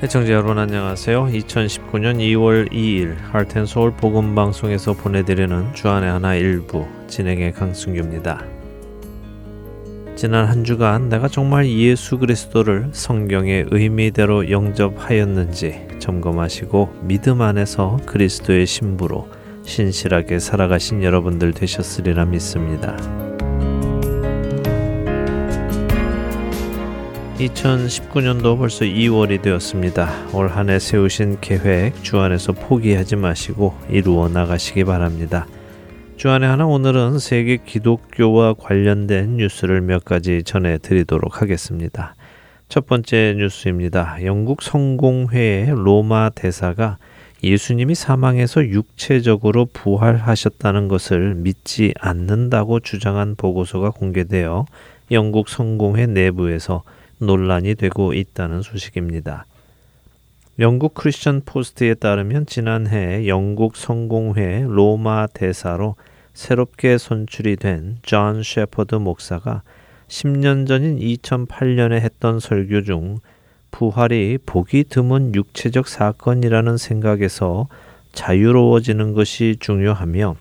애청자 여러분 안녕하세요. 2019년 2월 2일 할텐서울 복음방송에서 보내드리는 주안의 하나 일부 진행의 강승규입니다. 지난 한 주간 내가 정말 예수 그리스도를 성경의 의미대로 영접하였는지 점검하시고 믿음 안에서 그리스도의 신부로 신실하게 살아가신 여러분들 되셨으리라 믿습니다. 2019년도 벌써 2월이 되었습니다. 올 한 해 세우신 계획 주안에서 포기하지 마시고 이루어 나가시기 바랍니다. 주안의 하나 오늘은 세계 기독교와 관련된 뉴스를 몇 가지 전해 드리도록 하겠습니다. 첫 번째 뉴스입니다. 영국 성공회의 로마 대사가 예수님이 사망해서 육체적으로 부활하셨다는 것을 믿지 않는다고 주장한 보고서가 공개되어 영국 성공회 내부에서 논란이 되고 있다는 소식입니다. 영국 크리스천 포스트에 따르면 지난해 영국 성공회 로마 대사로 새롭게 선출이 된 존 셰퍼드 목사가 10년 전인 2008년에 했던 설교 중 부활이 보기 드문 육체적 사건이라는 생각에서 자유로워지는 것이 중요하며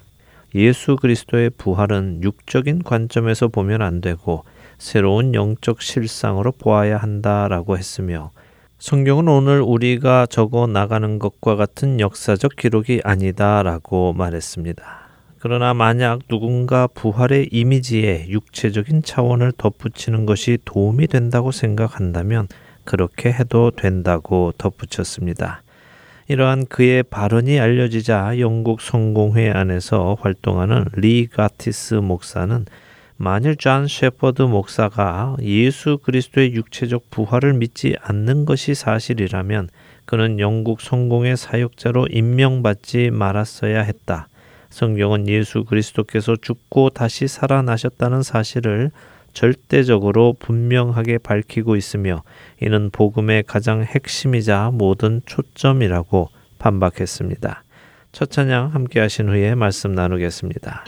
예수 그리스도의 부활은 육적인 관점에서 보면 안 되고 새로운 영적 실상으로 보아야 한다라고 했으며 성경은 오늘 우리가 적어 나가는 것과 같은 역사적 기록이 아니다라고 말했습니다. 그러나 만약 누군가 부활의 이미지에 육체적인 차원을 덧붙이는 것이 도움이 된다고 생각한다면 그렇게 해도 된다고 덧붙였습니다. 이러한 그의 발언이 알려지자 영국 성공회 안에서 활동하는 리 가티스 목사는 만일 존 셰퍼드 목사가 예수 그리스도의 육체적 부활을 믿지 않는 것이 사실이라면 그는 영국 성공회 사역자로 임명받지 말았어야 했다. 성경은 예수 그리스도께서 죽고 다시 살아나셨다는 사실을 절대적으로 분명하게 밝히고 있으며 이는 복음의 가장 핵심이자 모든 초점이라고 반박했습니다. 첫 찬양 함께 하신 후에 말씀 나누겠습니다.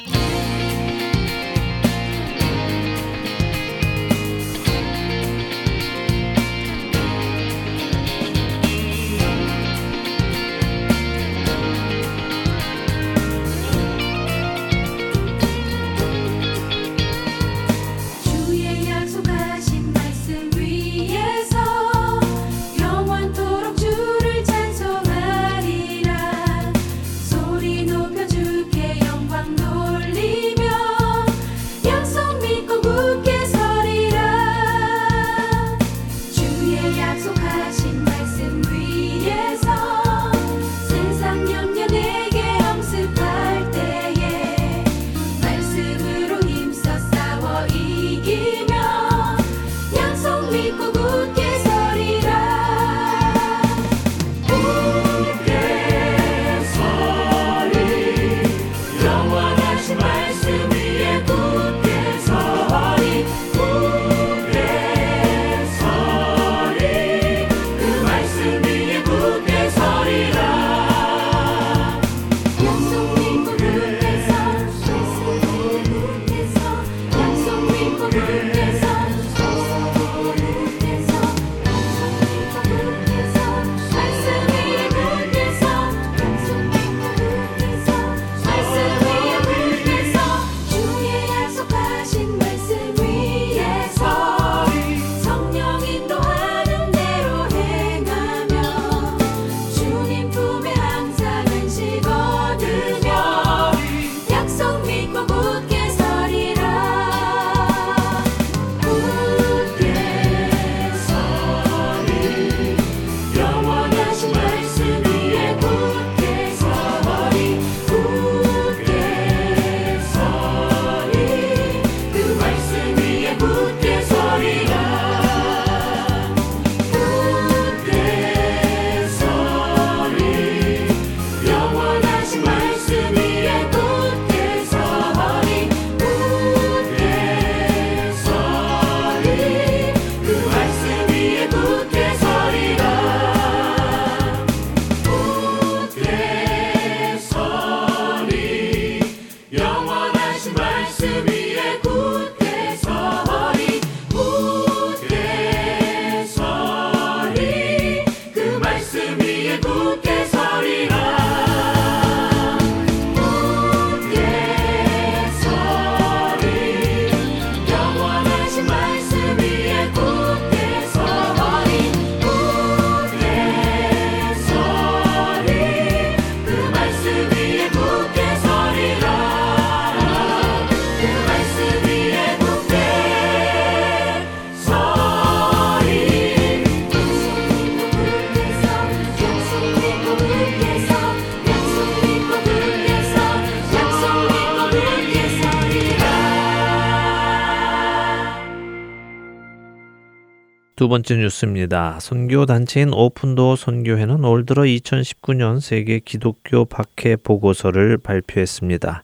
두 번째 뉴스입니다. 선교 단체인 오픈도어 선교회는 올 들어 2019년 세계 기독교 박해 보고서를 발표했습니다.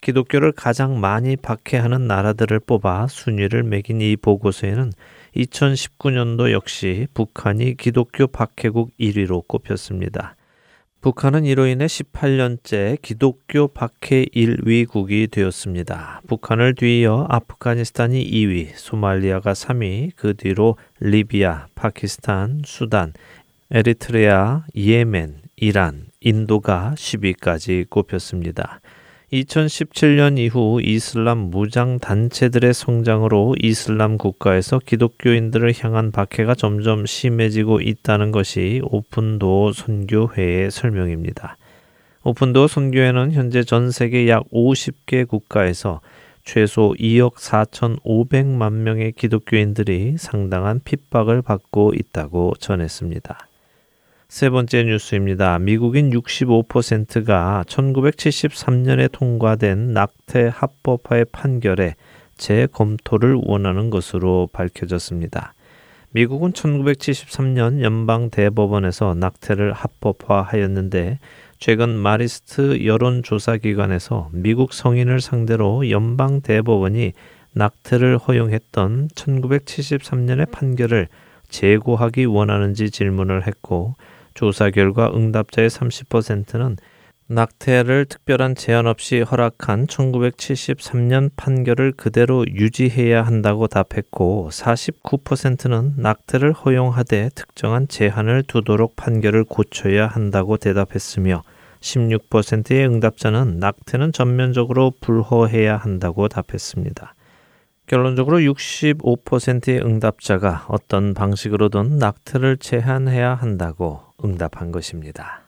기독교를 가장 많이 박해하는 나라들을 뽑아 순위를 매긴 이 보고서에는 2019년도 역시 북한이 기독교 박해국 1위로 꼽혔습니다. 북한은 이로 인해 18년째 기독교 박해 1위국이 되었습니다. 북한을 뒤이어 아프가니스탄이 2위, 소말리아가 3위, 그 뒤로 리비아, 파키스탄, 수단, 에리트레아, 예멘, 이란, 인도가 10위까지 꼽혔습니다. 2017년 이후 이슬람 무장 단체들의 성장으로 이슬람 국가에서 기독교인들을 향한 박해가 점점 심해지고 있다는 것이 오픈도어 선교회의 설명입니다. 오픈도어 선교회는 현재 전 세계 약 50개 국가에서 최소 2억 4,500만 명의 기독교인들이 상당한 핍박을 받고 있다고 전했습니다. 세 번째 뉴스입니다. 미국인 65%가 1973년에 통과된 낙태 합법화의 판결에 재검토를 원하는 것으로 밝혀졌습니다. 미국은 1973년 연방 대법원에서 낙태를 합법화하였는데 최근 마리스트 여론조사기관에서 미국 성인을 상대로 연방 대법원이 낙태를 허용했던 1973년의 판결을 재고하기 원하는지 질문을 했고 조사 결과 응답자의 30%는 낙태를 특별한 제한 없이 허락한 1973년 판결을 그대로 유지해야 한다고 답했고 49%는 낙태를 허용하되 특정한 제한을 두도록 판결을 고쳐야 한다고 대답했으며 16%의 응답자는 낙태는 전면적으로 불허해야 한다고 답했습니다. 결론적으로 65%의 응답자가 어떤 방식으로든 낙태를 제한해야 한다고 응답한 것입니다.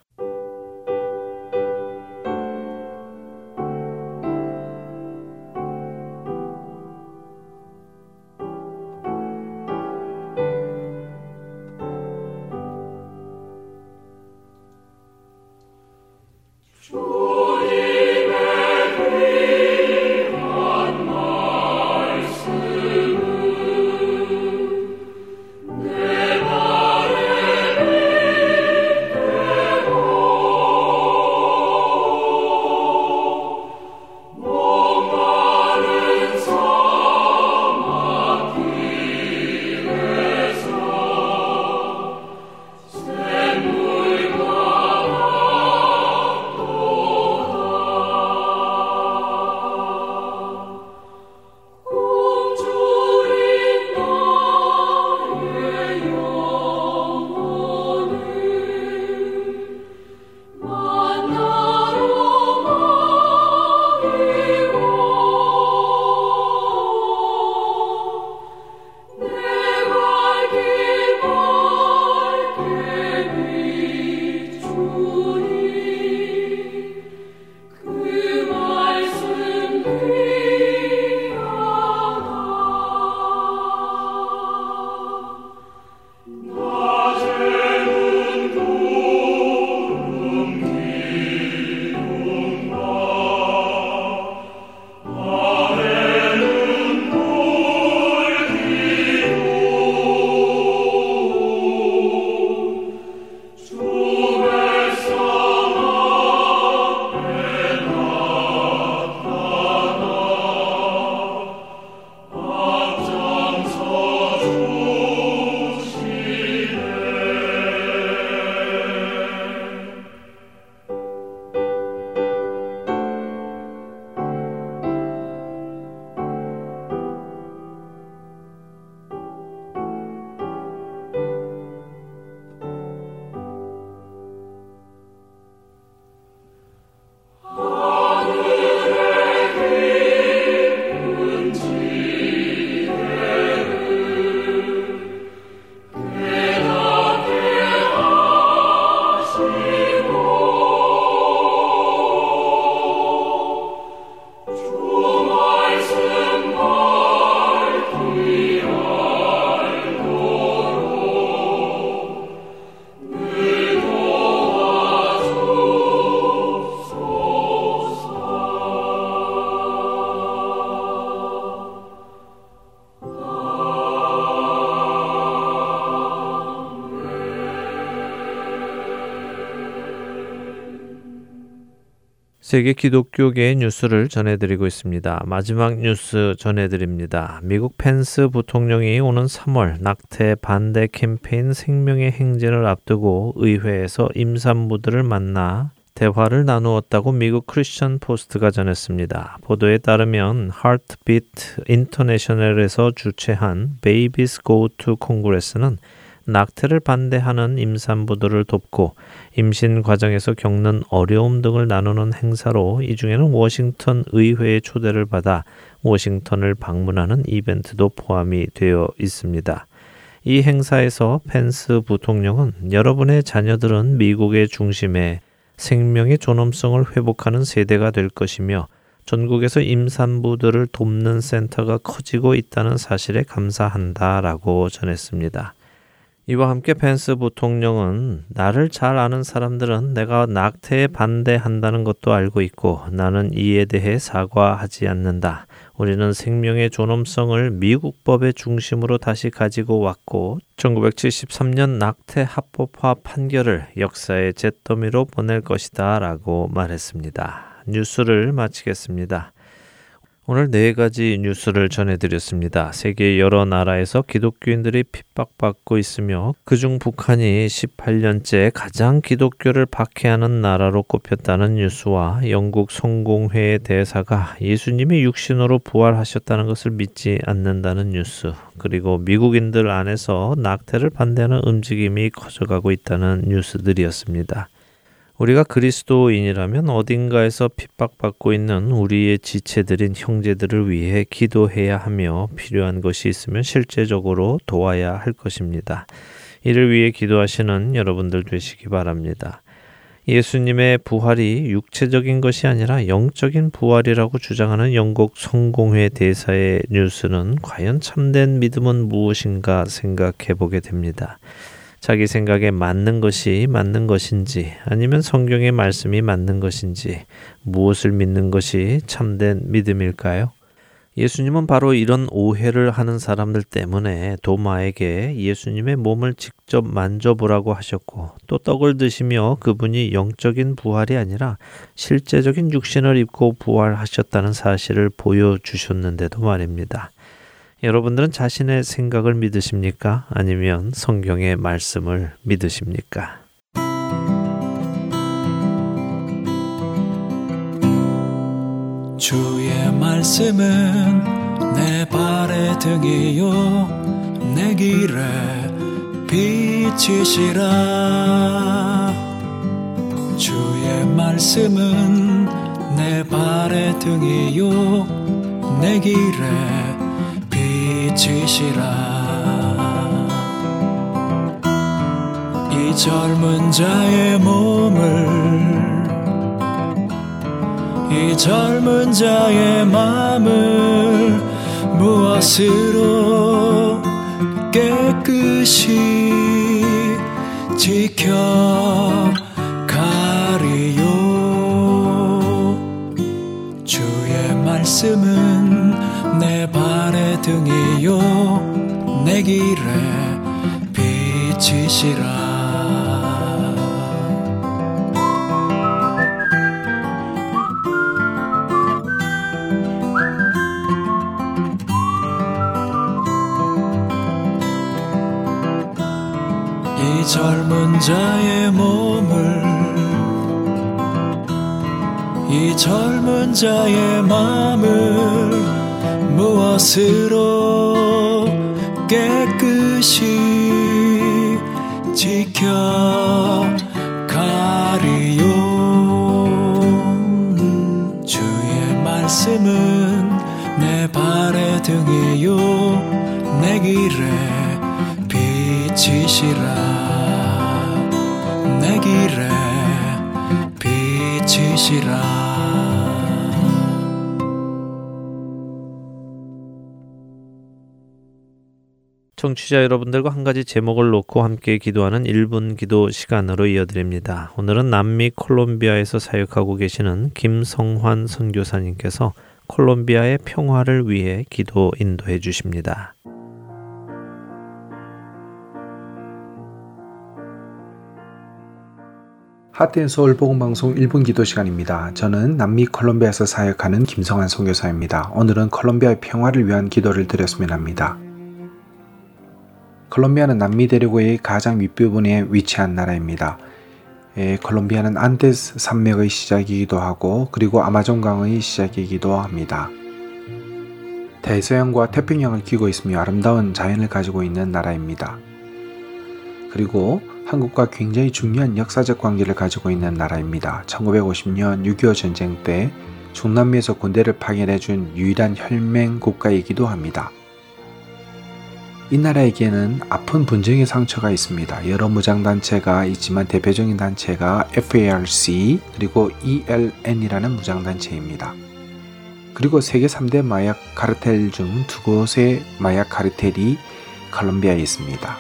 세계 기독교계의 뉴스를 전해드리고 있습니다. 마지막 뉴스 전해드립니다. 미국 펜스 부통령이 오는 3월 낙태 반대 캠페인 생명의 행진을 앞두고 의회에서 임산부들을 만나 대화를 나누었다고 미국 크리스천 포스트가 전했습니다. 보도에 따르면 하트비트 인터내셔널에서 주최한 Babies Go to Congress는 낙태를 반대하는 임산부들을 돕고 임신 과정에서 겪는 어려움 등을 나누는 행사로 이 중에는 워싱턴 의회의 초대를 받아 워싱턴을 방문하는 이벤트도 포함이 되어 있습니다. 이 행사에서 펜스 부통령은 여러분의 자녀들은 미국의 중심에 생명의 존엄성을 회복하는 세대가 될 것이며 전국에서 임산부들을 돕는 센터가 커지고 있다는 사실에 감사한다라고 전했습니다. 이와 함께 펜스 부통령은 나를 잘 아는 사람들은 내가 낙태에 반대한다는 것도 알고 있고 나는 이에 대해 사과하지 않는다. 우리는 생명의 존엄성을 미국 법의 중심으로 다시 가지고 왔고 1973년 낙태 합법화 판결을 역사의 잿더미로 보낼 것이다 라고 말했습니다. 뉴스를 마치겠습니다. 오늘 네 가지 뉴스를 전해드렸습니다. 세계 여러 나라에서 기독교인들이 핍박받고 있으며 그중 북한이 18년째 가장 기독교를 박해하는 나라로 꼽혔다는 뉴스와 영국 성공회의 대사가 예수님이 육신으로 부활하셨다는 것을 믿지 않는다는 뉴스, 그리고 미국인들 안에서 낙태를 반대하는 움직임이 커져가고 있다는 뉴스들이었습니다. 우리가 그리스도인이라면 어딘가에서 핍박받고 있는 우리의 지체들인 형제들을 위해 기도해야 하며 필요한 것이 있으면 실제적으로 도와야 할 것입니다. 이를 위해 기도하시는 여러분들 되시기 바랍니다. 예수님의 부활이 육체적인 것이 아니라 영적인 부활이라고 주장하는 영국 성공회 대사의 뉴스는 과연 참된 믿음은 무엇인가 생각해 보게 됩니다. 자기 생각에 맞는 것이 맞는 것인지 아니면 성경의 말씀이 맞는 것인지 무엇을 믿는 것이 참된 믿음일까요? 예수님은 바로 이런 오해를 하는 사람들 때문에 도마에게 예수님의 몸을 직접 만져보라고 하셨고 또 떡을 드시며 그분이 영적인 부활이 아니라 실제적인 육신을 입고 부활하셨다는 사실을 보여주셨는데도 말입니다. 여러분들은 자신의 생각을 믿으십니까? 아니면 성경의 말씀을 믿으십니까? 주의 말씀은 내 발의 등이요 내 길에 빛이시라 주의 말씀은 내 발의 등이요 내 길에 지시라. 이 젊은 자의 몸을 이 젊은 자의 마음을 무엇으로 깨끗이 지켜 가리요? 주의 말씀은 내 발의 등이요. 내 길에 빛이시라. 이 젊은 자의 몸을 이 젊은 자의 마음을 무엇으로 깨끗이 지켜 가리요. 주의 말씀은 내 발의 등이요. 내 길에 빛이시라. 내 길에 빛이시라 청취자 여러분들과 한 가지 제목을 놓고 함께 기도하는 1분 기도 시간으로 이어드립니다. 오늘은 남미 콜롬비아에서 사역하고 계시는 김성환 선교사님께서 콜롬비아의 평화를 위해 기도 인도해 주십니다. 하트앤 서울 복음방송 1분 기도 시간입니다. 저는 남미 콜롬비아에서 사역하는 김성환 선교사입니다. 오늘은 콜롬비아의 평화를 위한 기도를 드렸으면 합니다. 콜롬비아는 남미 대륙의 가장 윗부분에 위치한 나라입니다. 예, 콜롬비아는 안데스 산맥의 시작이기도 하고 그리고 아마존강의 시작이기도 합니다. 대서양과 태평양을 끼고 있으며 아름다운 자연을 가지고 있는 나라입니다. 그리고 한국과 굉장히 중요한 역사적 관계를 가지고 있는 나라입니다. 1950년 6.25 전쟁 때 중남미에서 군대를 파견해 준 유일한 혈맹 국가이기도 합니다. 이 나라에게는 아픈 분쟁의 상처가 있습니다. 여러 무장단체가 있지만 대표적인 단체가 FARC 그리고 ELN이라는 무장단체입니다. 그리고 세계 3대 마약 카르텔 중 두 곳의 마약 카르텔이 콜롬비아에 있습니다.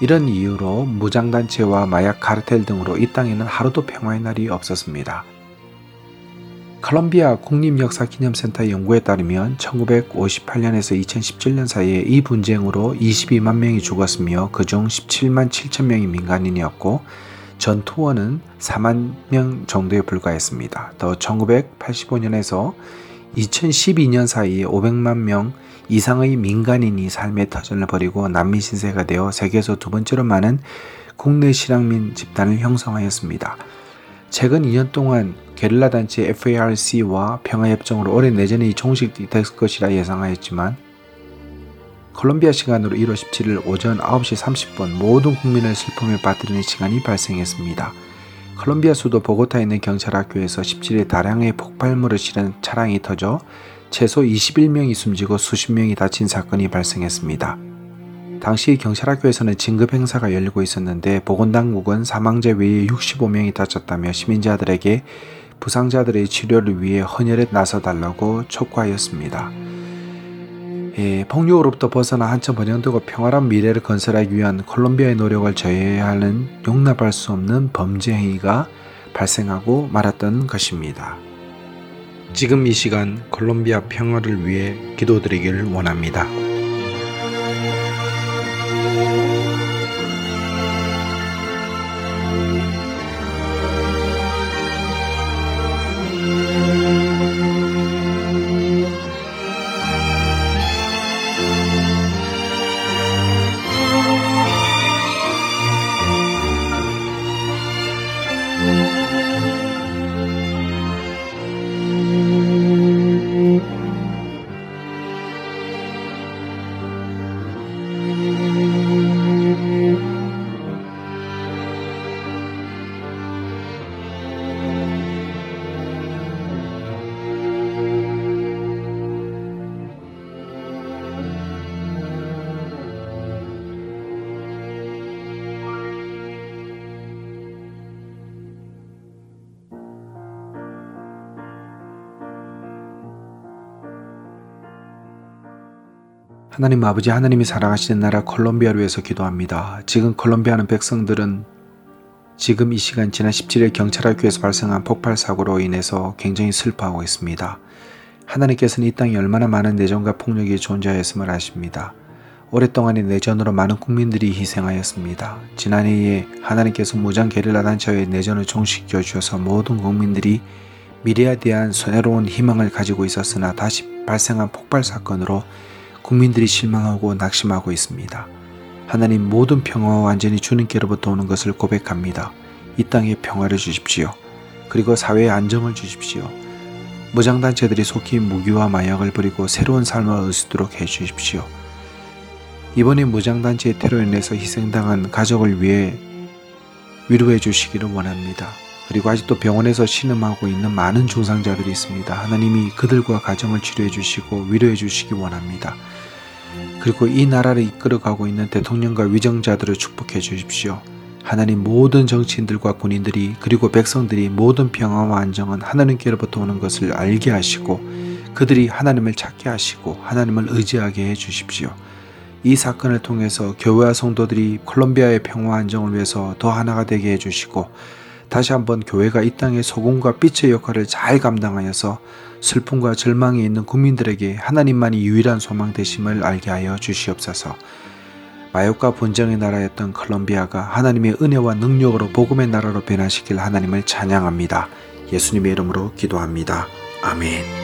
이런 이유로 무장단체와 마약 카르텔 등으로 이 땅에는 하루도 평화의 날이 없었습니다. 컬럼비아 국립역사기념센터 연구에 따르면 1958년에서 2017년 사이에 이 분쟁으로 22만 명이 죽었으며 그중 17만 7천 명이 민간인이었고 전투원은 4만 명 정도에 불과했습니다. 더 1985년에서 2012년 사이에 500만 명 이상의 민간인이 삶의 터전을 벌이고 난민 신세가 되어 세계에서 두 번째로 많은 국내 실향민 집단을 형성하였습니다. 최근 2년 동안 게릴라 단체 FARC와 평화협정으로 올해 내전이 종식될 것이라 예상하였지만 콜롬비아 시간으로 1월 17일 오전 9시 30분 모든 국민의 슬픔에 빠뜨리는 시간이 발생했습니다. 콜롬비아 수도 보고타에 있는 경찰학교에서 17일 다량의 폭발물을 실은 차량이 터져 최소 21명이 숨지고 수십 명이 다친 사건이 발생했습니다. 당시 경찰학교에서는 진급 행사가 열리고 있었는데 보건당국은 사망자 외에 65명이 다쳤다며 시민자들에게 부상자들의 치료를 위해 헌혈에 나서달라고 촉구하였습니다. 예, 폭력으로부터 벗어나 한참 번영되고 평화로운 미래를 건설하기 위한 콜롬비아의 노력을 저해하는 용납할 수 없는 범죄 행위가 발생하고 말았던 것입니다. 지금 이 시간 콜롬비아 평화를 위해 기도드리기를 원합니다. 하나님 아버지 하나님이 사랑하시는 나라 콜롬비아를 위해서 기도합니다. 지금 콜롬비아는 백성들은 지금 이 시간 지난 17일 경찰학교에서 발생한 폭발 사고로 인해서 굉장히 슬퍼하고 있습니다. 하나님께서는 이 땅에 얼마나 많은 내전과 폭력이 존재하였음을 아십니다. 오랫동안의 내전으로 많은 국민들이 희생하였습니다. 지난해에 하나님께서 무장 게릴라 단체의 내전을 종식시켜 주셔서 모든 국민들이 미래에 대한 새로운 희망을 가지고 있었으나 다시 발생한 폭발 사건으로 국민들이 실망하고 낙심하고 있습니다. 하나님 모든 평화와 완전히 주님께로부터 오는 것을 고백합니다. 이 땅에 평화를 주십시오. 그리고 사회에 안정을 주십시오. 무장단체들이 속히 무기와 마약을 버리고 새로운 삶을 얻수도록 해 주십시오. 이번에 무장단체의 테러로 인해서 희생당한 가족을 위해 위로해 주시기를 원합니다. 그리고 아직도 병원에서 신음하고 있는 많은 중상자들이 있습니다. 하나님이 그들과 가정을 치료해 주시고 위로해 주시기 원합니다. 그리고 이 나라를 이끌어가고 있는 대통령과 위정자들을 축복해 주십시오. 하나님 모든 정치인들과 군인들이 그리고 백성들이 모든 평화와 안정은 하나님께로부터 오는 것을 알게 하시고 그들이 하나님을 찾게 하시고 하나님을 의지하게 해 주십시오. 이 사건을 통해서 교회와 성도들이 콜롬비아의 평화 안정을 위해서 더 하나가 되게 해 주시고 다시 한번 교회가 이 땅의 소금과 빛의 역할을 잘 감당하여서 슬픔과 절망이 있는 국민들에게 하나님만이 유일한 소망 되심을 알게 하여 주시옵소서. 마욕과 분쟁의 나라였던 콜롬비아가 하나님의 은혜와 능력으로 복음의 나라로 변화시킬 하나님을 찬양합니다. 예수님의 이름으로 기도합니다. 아멘.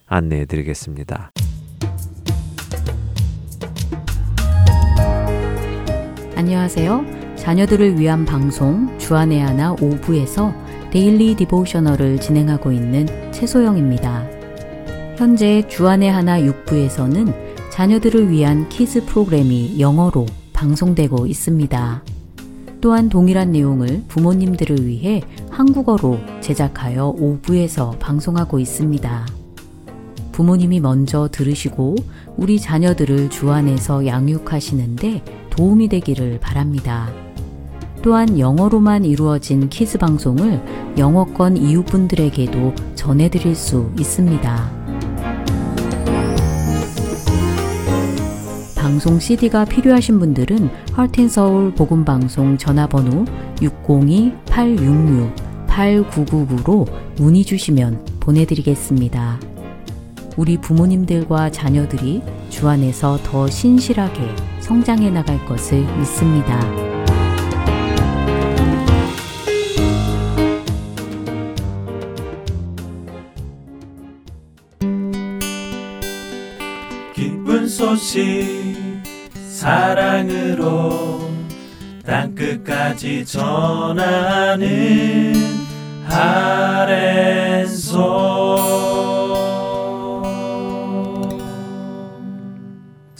안내해 드리겠습니다. 안녕하세요. 자녀들을 위한 방송 주안의 하나 5부에서 Daily Devotional을 진행하고 있는 최소영입니다. 현재 주안의 하나 6부에서는 자녀들을 위한 kids 프로그램이 영어로 방송되고 있습니다. 또한 동일한 내용을 부모님들을 위해 한국어로 제작하여 5부에서 방송하고 있습니다. 부모님이 먼저 들으시고 우리 자녀들을 주 안에서 양육하시는데 도움이 되기를 바랍니다. 또한 영어로만 이루어진 키즈 방송을 영어권 이웃분들에게도 전해드릴 수 있습니다. 방송 CD가 필요하신 분들은 헐텐서울 복음방송 전화번호 602-866-8999로 문의 주시면 보내드리겠습니다. 우리 부모님들과 자녀들이 주 안에서 더 신실하게 성장해 나갈 것을 믿습니다. 기쁜 소식 사랑으로 땅끝까지 전하는 아랜소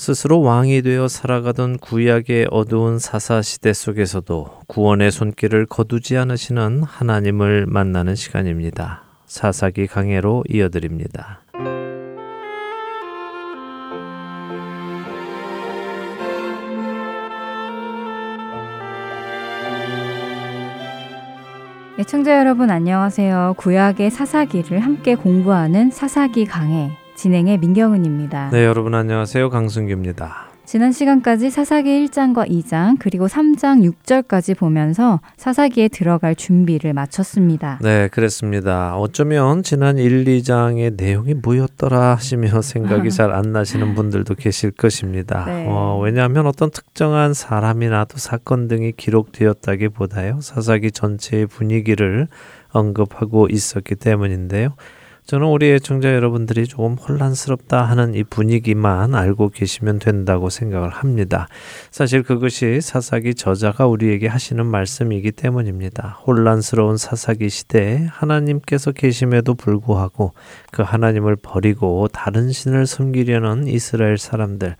스스로 왕이 되어 살아가던 구약의 어두운 사사 시대 속에서도 구원의 손길을 거두지 않으시는 하나님을 만나는 시간입니다. 사사기 강해로 이어드립니다. 애청자 여러분 안녕하세요. 구약의 사사기를 함께 공부하는 사사기 강해 진행의 민경은입니다. 네, 여러분 안녕하세요. 강승규입니다. 지난 시간까지 사사기 1장과 2장 그리고 3장 6절까지 보면서 사사기에 들어갈 준비를 마쳤습니다. 네, 그랬습니다. 어쩌면 지난 1, 2장의 내용이 뭐였더라 하시며 생각이 잘 안 나시는 분들도 계실 것입니다. 네. 어, 왜냐하면 어떤 특정한 사람이나 또 사건 등이 기록되었다기보다요. 사사기 전체의 분위기를 언급하고 있었기 때문인데요. 저는 우리 애청자 여러분들이 조금 혼란스럽다 하는 이 분위기만 알고 계시면 된다고 생각을 합니다. 사실 그것이 사사기 저자가 우리에게 하시는 말씀이기 때문입니다. 혼란스러운 사사기 시대에 하나님께서 계심에도 불구하고 그 하나님을 버리고 다른 신을 섬기려는 이스라엘 사람들,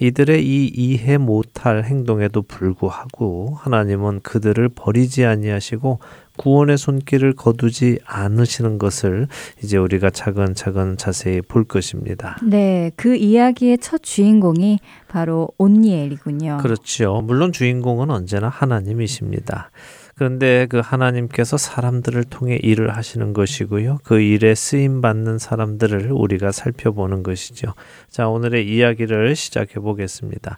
이들의 이 이해 못할 행동에도 불구하고 하나님은 그들을 버리지 아니하시고 구원의 손길을 거두지 않으시는 것을 이제 우리가 차근차근 자세히 볼 것입니다. 네, 그 이야기의 첫 주인공이 바로 온니엘이군요. 그렇죠. 물론 주인공은 언제나 하나님이십니다. 그런데 그 하나님께서 사람들을 통해 일을 하시는 것이고요. 그 일에 쓰임 받는 사람들을 우리가 살펴보는 것이죠. 자, 오늘의 이야기를 시작해 보겠습니다.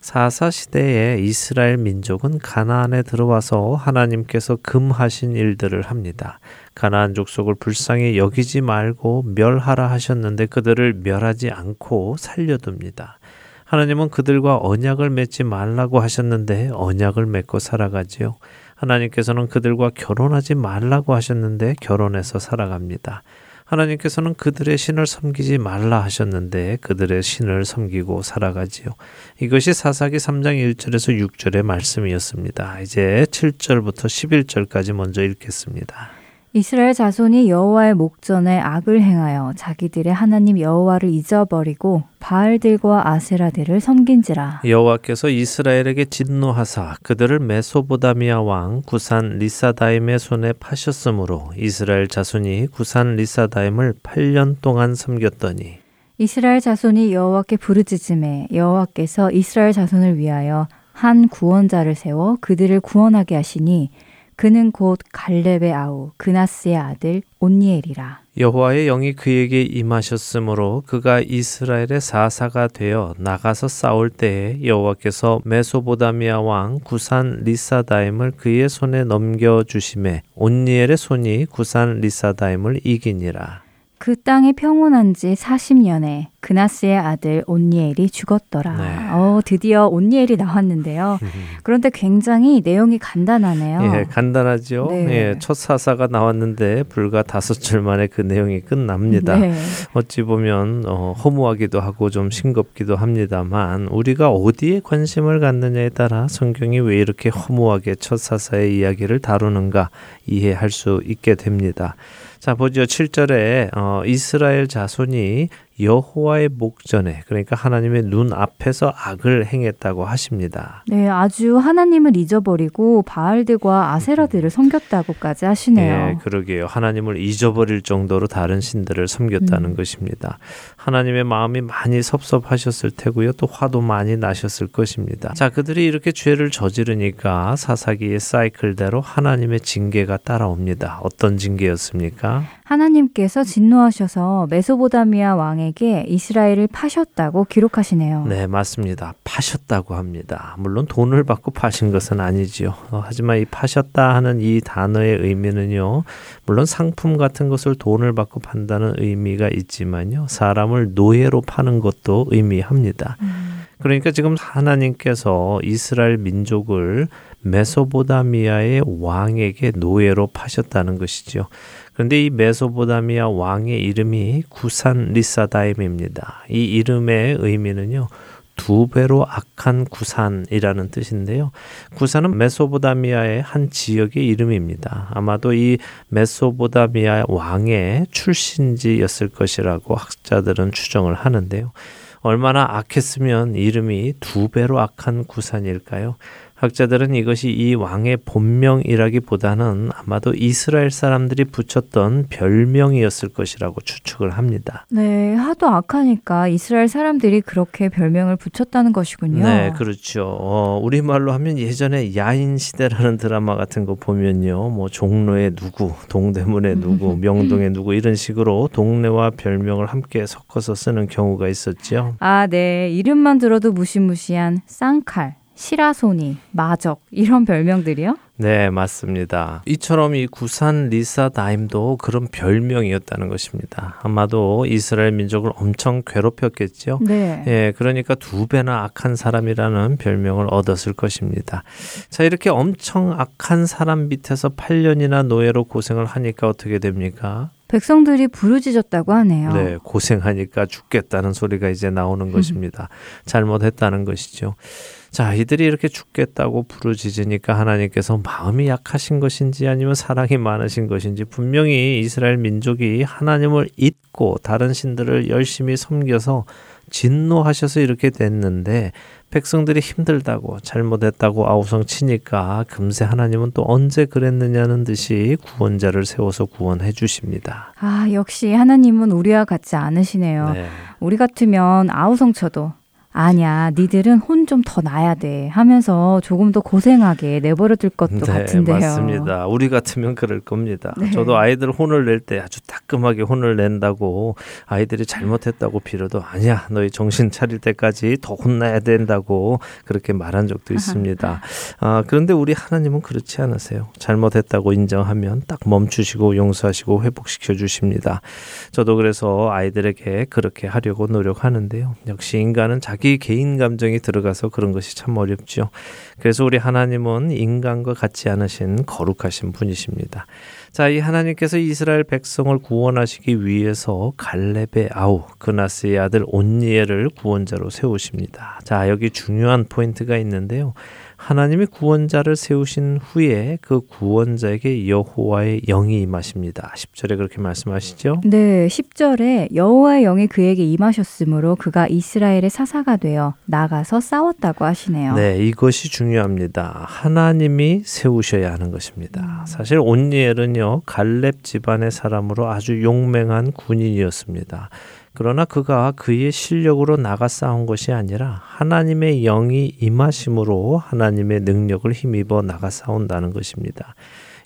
사사 시대에 이스라엘 민족은 가나안에 들어와서 하나님께서 금하신 일들을 합니다. 가나안 족속을 불쌍히 여기지 말고 멸하라 하셨는데 그들을 멸하지 않고 살려둡니다. 하나님은 그들과 언약을 맺지 말라고 하셨는데 언약을 맺고 살아가지요. 하나님께서는 그들과 결혼하지 말라고 하셨는데 결혼해서 살아갑니다. 하나님께서는 그들의 신을 섬기지 말라 하셨는데 그들의 신을 섬기고 살아가지요. 이것이 사사기 3장 1절에서 6절의 말씀이었습니다. 이제 7절부터 11절까지 먼저 읽겠습니다. 이스라엘 자손이 여호와의 목전에 악을 행하여 자기들의 하나님 여호와를 잊어버리고 바알들과 아세라들을 섬긴지라. 여호와께서 이스라엘에게 진노하사 그들을 메소보다미아 왕 구산 리사다임의 손에 파셨으므로 이스라엘 자손이 구산 리사다임을 8년 동안 섬겼더니 이스라엘 자손이 여호와께 부르짖음에 여호와께서 이스라엘 자손을 위하여 한 구원자를 세워 그들을 구원하게 하시니 그는 곧 갈렙의 아우 그나스의 아들 온니엘이라. 여호와의 영이 그에게 임하셨으므로 그가 이스라엘의 사사가 되어 나가서 싸울 때에 여호와께서 메소보다미아 왕 구산 리사다임을 그의 손에 넘겨 주심에 온니엘의 손이 구산 리사다임을 이기니라. 그 땅이 평온한 지 40년에 그나스의 아들 온니엘이 죽었더라. 네. 어, 드디어 온니엘이 나왔는데요. 그런데 굉장히 내용이 간단하네요. 예, 간단하죠. 네. 예, 첫 사사가 나왔는데 불과 다섯 줄 만에 그 내용이 끝납니다. 네. 어찌 보면 어, 허무하기도 하고 좀 싱겁기도 합니다만 우리가 어디에 관심을 갖느냐에 따라 성경이 왜 이렇게 허무하게 첫 사사의 이야기를 다루는가 이해할 수 있게 됩니다. 자 보죠. 7절에 어, 이스라엘 자손이 여호와의 목전에 그러니까 하나님의 눈 앞에서 악을 행했다고 하십니다. 네, 아주 하나님을 잊어버리고 바알들과 아세라들을 섬겼다고까지 하시네요. 예, 그러게요. 하나님을 잊어버릴 정도로 다른 신들을 섬겼다는 음. 것입니다. 하나님의 마음이 많이 섭섭하셨을 테고요. 또 화도 많이 나셨을 것입니다. 자, 그들이 이렇게 죄를 저지르니까 사사기의 사이클대로 하나님의 징계가 따라옵니다. 어떤 징계였습니까? 하나님께서 진노하셔서 메소보다미아 왕에게 이스라엘을 파셨다고 기록하시네요. 네, 맞습니다. 파셨다고 합니다. 물론 돈을 받고 파신 것은 아니지요. 어, 하지만 이 파셨다 하는 이 단어의 의미는요. 물론 상품 같은 것을 돈을 받고 판다는 의미가 있지만요. 사람을 노예로 파는 것도 의미합니다. 그러니까 지금 하나님께서 이스라엘 민족을 메소보다미아의 왕에게 노예로 파셨다는 것이죠. 그런데 이 메소보다미아 왕의 이름이 구산 리사다임입니다. 이 이름의 의미는요. 두 배로 악한 구산이라는 뜻인데요. 구산은 메소보다미아의 한 지역의 이름입니다. 아마도 이 메소보다미아 왕의 출신지였을 것이라고 학자들은 추정을 하는데요. 얼마나 악했으면 이름이 두 배로 악한 구산일까요? 학자들은 이것이 이 왕의 본명이라기보다는 아마도 이스라엘 사람들이 붙였던 별명이었을 것이라고 추측을 합니다. 네, 하도 악하니까 이스라엘 사람들이 그렇게 별명을 붙였다는 것이군요. 네, 그렇죠. 어, 우리말로 하면 예전에 야인 시대라는 드라마 같은 거 보면요. 뭐 종로의 누구, 동대문의 누구, 명동의 누구 이런 식으로 동네와 별명을 함께 섞어서 쓰는 경우가 있었죠. 아, 네. 이름만 들어도 무시무시한 쌍칼, 시라소니, 마적 이런 별명들이요? 네, 맞습니다. 이처럼 이 구산 리사 다임도 그런 별명이었다는 것입니다. 아마도 이스라엘 민족을 엄청 괴롭혔겠죠. 네. 예, 그러니까 두 배나 악한 사람이라는 별명을 얻었을 것입니다. 자, 이렇게 엄청 악한 사람 밑에서 8년이나 노예로 고생을 하니까 어떻게 됩니까? 백성들이 부르짖었다고 하네요. 네, 고생하니까 죽겠다는 소리가 이제 나오는 것입니다. 잘못했다는 것이죠. 자, 이들이 이렇게 죽겠다고 부르짖으니까 하나님께서 마음이 약하신 것인지 아니면 사랑이 많으신 것인지 분명히 이스라엘 민족이 하나님을 잊고 다른 신들을 열심히 섬겨서 진노하셔서 이렇게 됐는데 백성들이 힘들다고 잘못했다고 아우성 치니까 금세 하나님은 또 언제 그랬느냐는 듯이 구원자를 세워서 구원해 주십니다. 아, 역시 하나님은 우리와 같지 않으시네요. 네. 우리 같으면 아우성 쳐도 아니야, 니들은 혼 좀 더 나야 돼 하면서 조금 더 고생하게 내버려 둘 것도 같은데요. 네, 맞습니다. 우리 같으면 그럴 겁니다. 네. 저도 아이들 혼을 낼 때 아주 따끔하게 혼을 낸다고 아이들이 잘못했다고 빌어도 아니야, 너희 정신 차릴 때까지 더 혼나야 된다고 그렇게 말한 적도 있습니다. 아, 그런데 우리 하나님은 그렇지 않으세요. 잘못했다고 인정하면 딱 멈추시고 용서하시고 회복시켜 주십니다. 저도 그래서 아이들에게 그렇게 하려고 노력하는데요. 역시 인간은 자기 개인 감정이 들어가서 그런 것이 참 어렵죠. 그래서 우리 하나님은 인간과 같지 않으신 거룩하신 분이십니다. 자, 이 하나님께서 이스라엘 백성을 구원하시기 위해서 갈렙의 아우 그나스의 아들 온니엘을 구원자로 세우십니다. 자, 여기 중요한 포인트가 있는데요. 하나님이 구원자를 세우신 후에 그 구원자에게 여호와의 영이 임하십니다. 10절에 그렇게 말씀하시죠? 네, 10절에 여호와의 영이 그에게 임하셨으므로 그가 이스라엘의 사사가 되어 나가서 싸웠다고 하시네요. 네, 이것이 중요합니다. 하나님이 세우셔야 하는 것입니다. 사실 온니엘은요 갈렙 집안의 사람으로 아주 용맹한 군인이었습니다. 그러나 그가 그의 실력으로 나가 싸운 것이 아니라 하나님의 영이 임하심으로 하나님의 능력을 힘입어 나가 싸운다는 것입니다.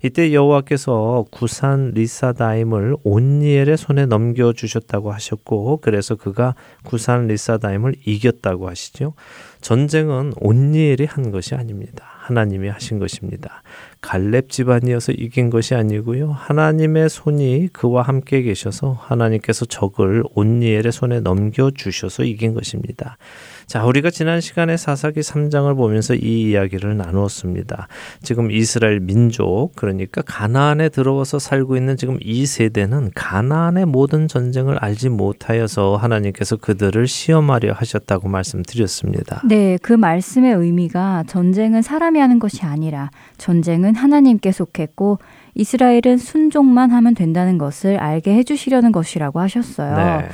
이때 여호와께서 구산 리사다임을 온니엘의 손에 넘겨 주셨다고 하셨고 그래서 그가 구산 리사다임을 이겼다고 하시죠. 전쟁은 온니엘이 한 것이 아닙니다. 하나님이 하신 것입니다. 갈렙 집안이어서 이긴 것이 아니고요. 하나님의 손이 그와 함께 계셔서 하나님께서 적을 온니엘의 손에 넘겨 주셔서 이긴 것입니다. 자, 우리가 지난 시간에 사사기 3장을 보면서 이 이야기를 나누었습니다. 지금 이스라엘 민족, 그러니까 가나안에 들어와서 살고 있는 지금 이 세대는 가나안의 모든 전쟁을 알지 못하여서 하나님께서 그들을 시험하려 하셨다고 말씀드렸습니다. 네, 그 말씀의 의미가 전쟁은 사람이 하는 것이 아니라 전쟁은 하나님께 속했고 이스라엘은 순종만 하면 된다는 것을 알게 해주시려는 것이라고 하셨어요. 네.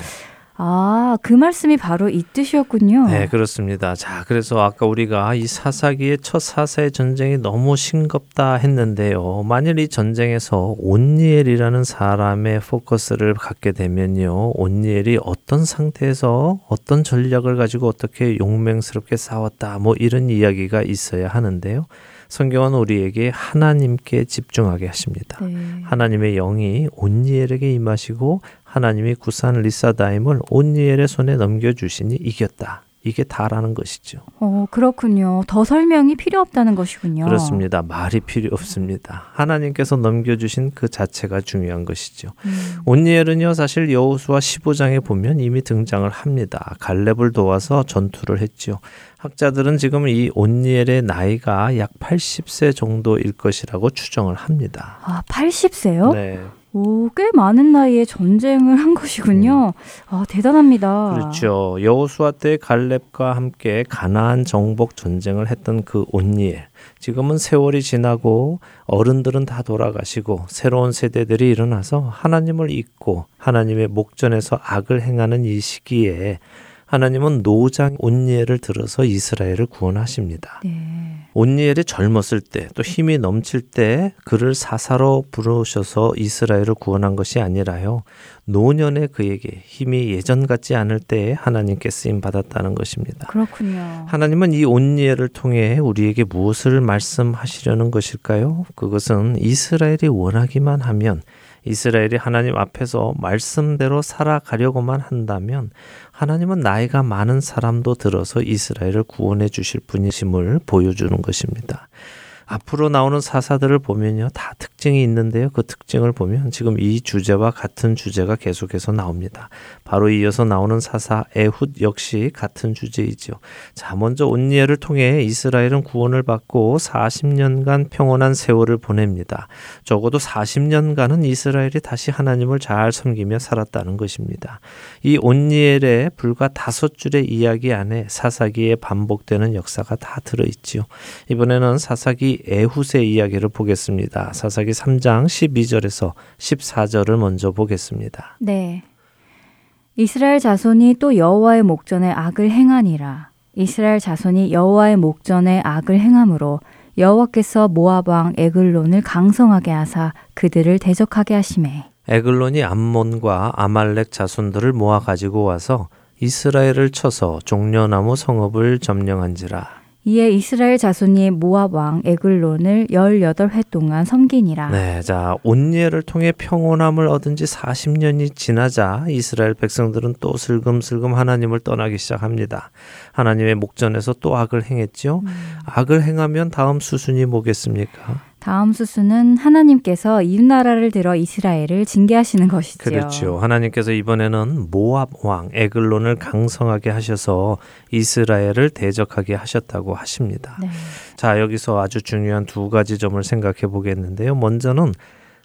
아, 그 말씀이 바로 이 뜻이었군요. 네, 그렇습니다. 자, 그래서 아까 우리가 이 사사기의 첫 사사의 전쟁이 너무 싱겁다 했는데요. 만일 이 전쟁에서 온니엘이라는 사람의 포커스를 갖게 되면요. 온니엘이 어떤 상태에서 어떤 전략을 가지고 어떻게 용맹스럽게 싸웠다. 뭐 이런 이야기가 있어야 하는데요. 성경은 우리에게 하나님께 집중하게 하십니다. 네. 하나님의 영이 온니엘에게 임하시고 하나님이 구산 리사다임을 온니엘의 손에 넘겨주시니 이겼다. 이게 다라는 것이죠. 어, 그렇군요. 더 설명이 필요 없다는 것이군요. 그렇습니다. 말이 필요 없습니다. 하나님께서 넘겨주신 그 자체가 중요한 것이죠. 음. 온니엘은요 사실 여호수아 15장에 보면 이미 등장을 합니다. 갈렙을 도와서 전투를 했죠. 학자들은 지금 이 온니엘의 나이가 약 80세 정도일 것이라고 추정을 합니다. 아, 80세요? 네. 오, 꽤 많은 나이에 전쟁을 한 것이군요. 아, 대단합니다. 음. 그렇죠. 여호수아 때 갈렙과 함께 가나안 정복 전쟁을 했던 그 온니엘. 지금은 세월이 지나고 어른들은 다 돌아가시고 새로운 세대들이 일어나서 하나님을 잊고 하나님의 목전에서 악을 행하는 이 시기에 하나님은 노장 온니엘을 들어서 이스라엘을 구원하십니다. 네. 온니엘이 젊었을 때 또 힘이 넘칠 때 그를 사사로 부르셔서 이스라엘을 구원한 것이 아니라요. 노년의 그에게 힘이 예전 같지 않을 때에 하나님께 쓰임 받았다는 것입니다. 그렇군요. 하나님은 이 온니엘을 통해 우리에게 무엇을 말씀하시려는 것일까요? 그것은 이스라엘이 원하기만 하면 이스라엘이 하나님 앞에서 말씀대로 살아가려고만 한다면 하나님은 나이가 많은 사람도 들어서 이스라엘을 구원해 주실 분이심을 보여주는 것입니다. 앞으로 나오는 사사들을 보면요. 다 특징이 있는데요. 그 특징을 보면 지금 이 주제와 같은 주제가 계속해서 나옵니다. 바로 이어서 나오는 사사 에훗 역시 같은 주제이죠. 자, 먼저 온니엘을 통해 이스라엘은 구원을 받고 40년간 평온한 세월을 보냅니다. 적어도 40년간은 이스라엘이 다시 하나님을 잘 섬기며 살았다는 것입니다. 이 온니엘의 불과 다섯 줄의 이야기 안에 사사기에 반복되는 역사가 다 들어있지요. 이번에는 사사기 에훗의 이야기를 보겠습니다. 사사기 3장 12절에서 14절을 먼저 보겠습니다. 네. 이스라엘 자손이 또 여호와의 목전에 악을 행하니라. 이스라엘 자손이 여호와의 목전에 악을 행함으로 여호와께서 모압 왕 에글론을 강성하게 하사 그들을 대적하게 하심에 에글론이 암몬과 아말렉 자손들을 모아 가지고 와서 이스라엘을 쳐서 종려나무 성읍을 점령한지라. 이에 이스라엘 자손이 모압 왕 에글론을 18회 동안 섬기니라. 네, 자 온니엘을 통해 평온함을 얻은 지 40년이 지나자 이스라엘 백성들은 또 슬금슬금 하나님을 떠나기 시작합니다. 하나님의 목전에서 또 악을 행했죠. 악을 행하면 다음 수순이 뭐겠습니까? 다음 수수는 하나님께서 이웃나라를 들어 이스라엘을 징계하시는 것이지요. 그렇죠. 하나님께서 이번에는 모압 왕 에글론을 강성하게 하셔서 이스라엘을 대적하게 하셨다고 하십니다. 네. 자, 여기서 아주 중요한 두 가지 점을 생각해 보겠는데요. 먼저는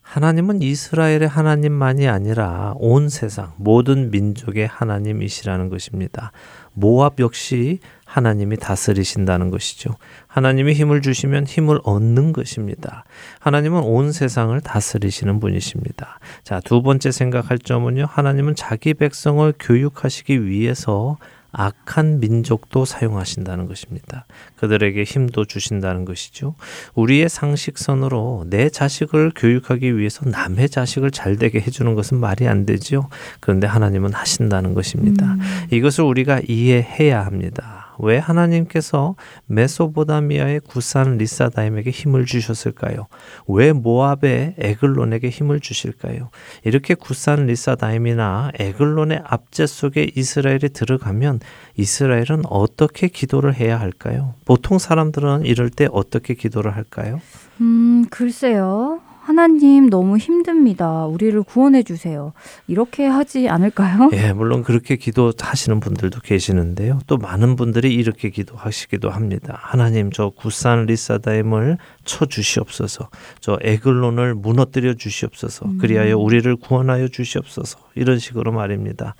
하나님은 이스라엘의 하나님만이 아니라 온 세상 모든 민족의 하나님이시라는 것입니다. 모압 역시 하나님이 다스리신다는 것이죠. 하나님이 힘을 주시면 힘을 얻는 것입니다. 하나님은 온 세상을 다스리시는 분이십니다. 자, 두 번째 생각할 점은요. 하나님은 자기 백성을 교육하시기 위해서 악한 민족도 사용하신다는 것입니다. 그들에게 힘도 주신다는 것이죠. 우리의 상식선으로 내 자식을 교육하기 위해서 남의 자식을 잘 되게 해주는 것은 말이 안 되죠. 그런데 하나님은 하신다는 것입니다. 음. 이것을 우리가 이해해야 합니다. 왜 하나님께서 메소보다미아의 구산 리사다임에게 힘을 주셨을까요? 왜 모압의 에글론에게 힘을 주실까요? 이렇게 구산 리사다임이나 에글론의 압제 속에 이스라엘이 들어가면 이스라엘은 어떻게 기도를 해야 할까요? 보통 사람들은 이럴 때 어떻게 기도를 할까요? 음, 글쎄요. 하나님 너무 힘듭니다. 우리를 구원해 주세요. 이렇게 하지 않을까요? 예, 물론 그렇게 기도하시는 분들도 계시는데요. 또 많은 분들이 이렇게 기도하시기도 합니다. 하나님 저 구산 리사다임을 쳐 주시옵소서. 저 에글론을 무너뜨려 주시옵소서. 음. 그리하여 우리를 구원하여 주시옵소서. 이런 식으로 말입니다.